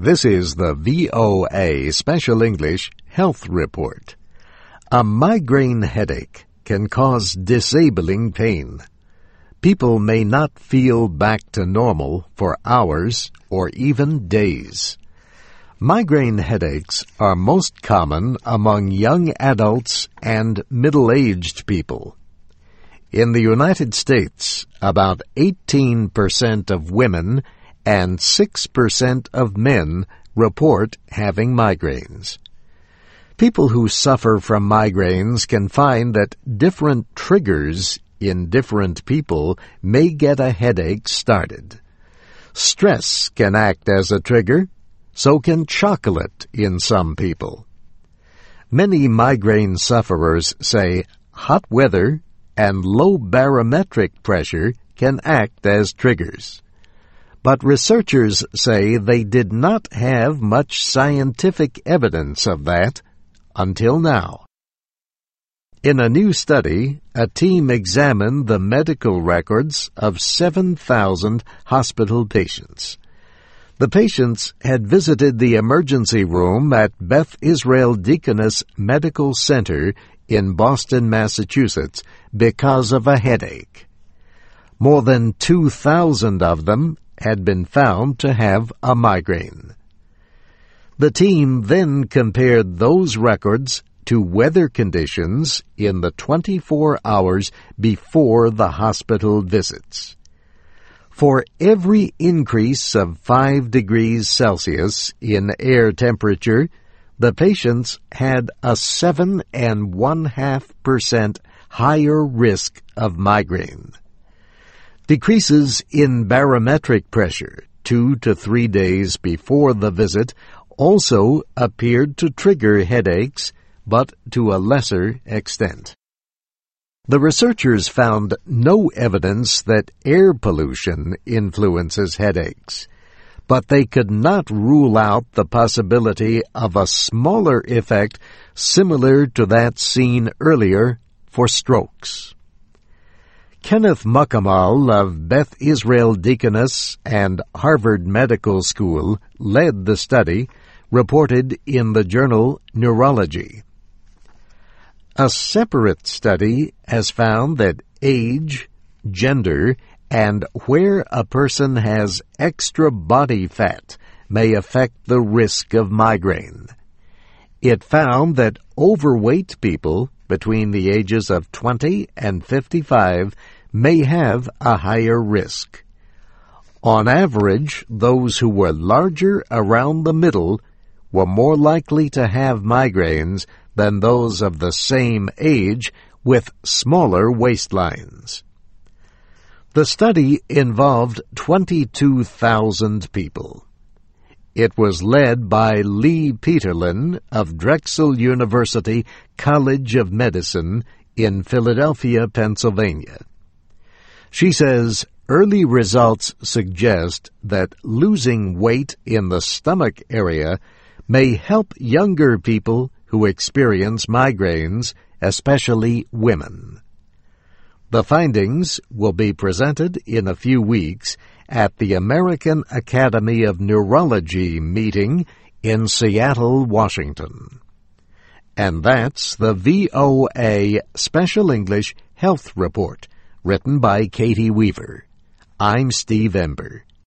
This is the VOA Special English Health Report. A migraine headache can cause disabling pain. People may not feel back to normal for hours or even days. Migraine headaches are most common among young adults and middle-aged people. In the United States, about 18% of women and 6% of men report having migraines. People who suffer from migraines can find that different triggers in different people may get a headache started. Stress can act as a trigger, so can chocolate in some people. Many migraine sufferers say hot weather and low barometric pressure can act as triggers but researchers say they did not have much scientific evidence of that until now. In a new study, a team examined the medical records of 7,000 hospital patients. The patients had visited the emergency room at Beth Israel Deaconess Medical Center in Boston, Massachusetts because of a headache. More than 2,000 of them had been found to have a migraine. The team then compared those records to weather conditions in the 24 hours before the hospital visits. For every increase of 5 degrees Celsius in air temperature, the patients had a seven and one half percent higher risk of migraine. Decreases in barometric pressure two to three days before the visit also appeared to trigger headaches, but to a lesser extent. The researchers found no evidence that air pollution influences headaches, but they could not rule out the possibility of a smaller effect similar to that seen earlier for strokes. Kenneth Mukamal of Beth Israel Deaconess and Harvard Medical School led the study, reported in the journal Neurology. A separate study has found that age, gender, and where a person has extra body fat may affect the risk of migraine. It found that overweight people between the ages of 20 and 55 may have a higher risk. On average, those who were larger around the middle were more likely to have migraines than those of the same age with smaller waistlines. The study involved 22,000 people. It was led by Lee Peterlin of Drexel University College of Medicine in Philadelphia, Pennsylvania. She says early results suggest that losing weight in the stomach area may help younger people who experience migraines, especially women. The findings will be presented in a few weeks at the American Academy of Neurology meeting in Seattle, Washington. And that's the VOA Special English Health Report, written by Katie Weaver. I'm Steve Ember.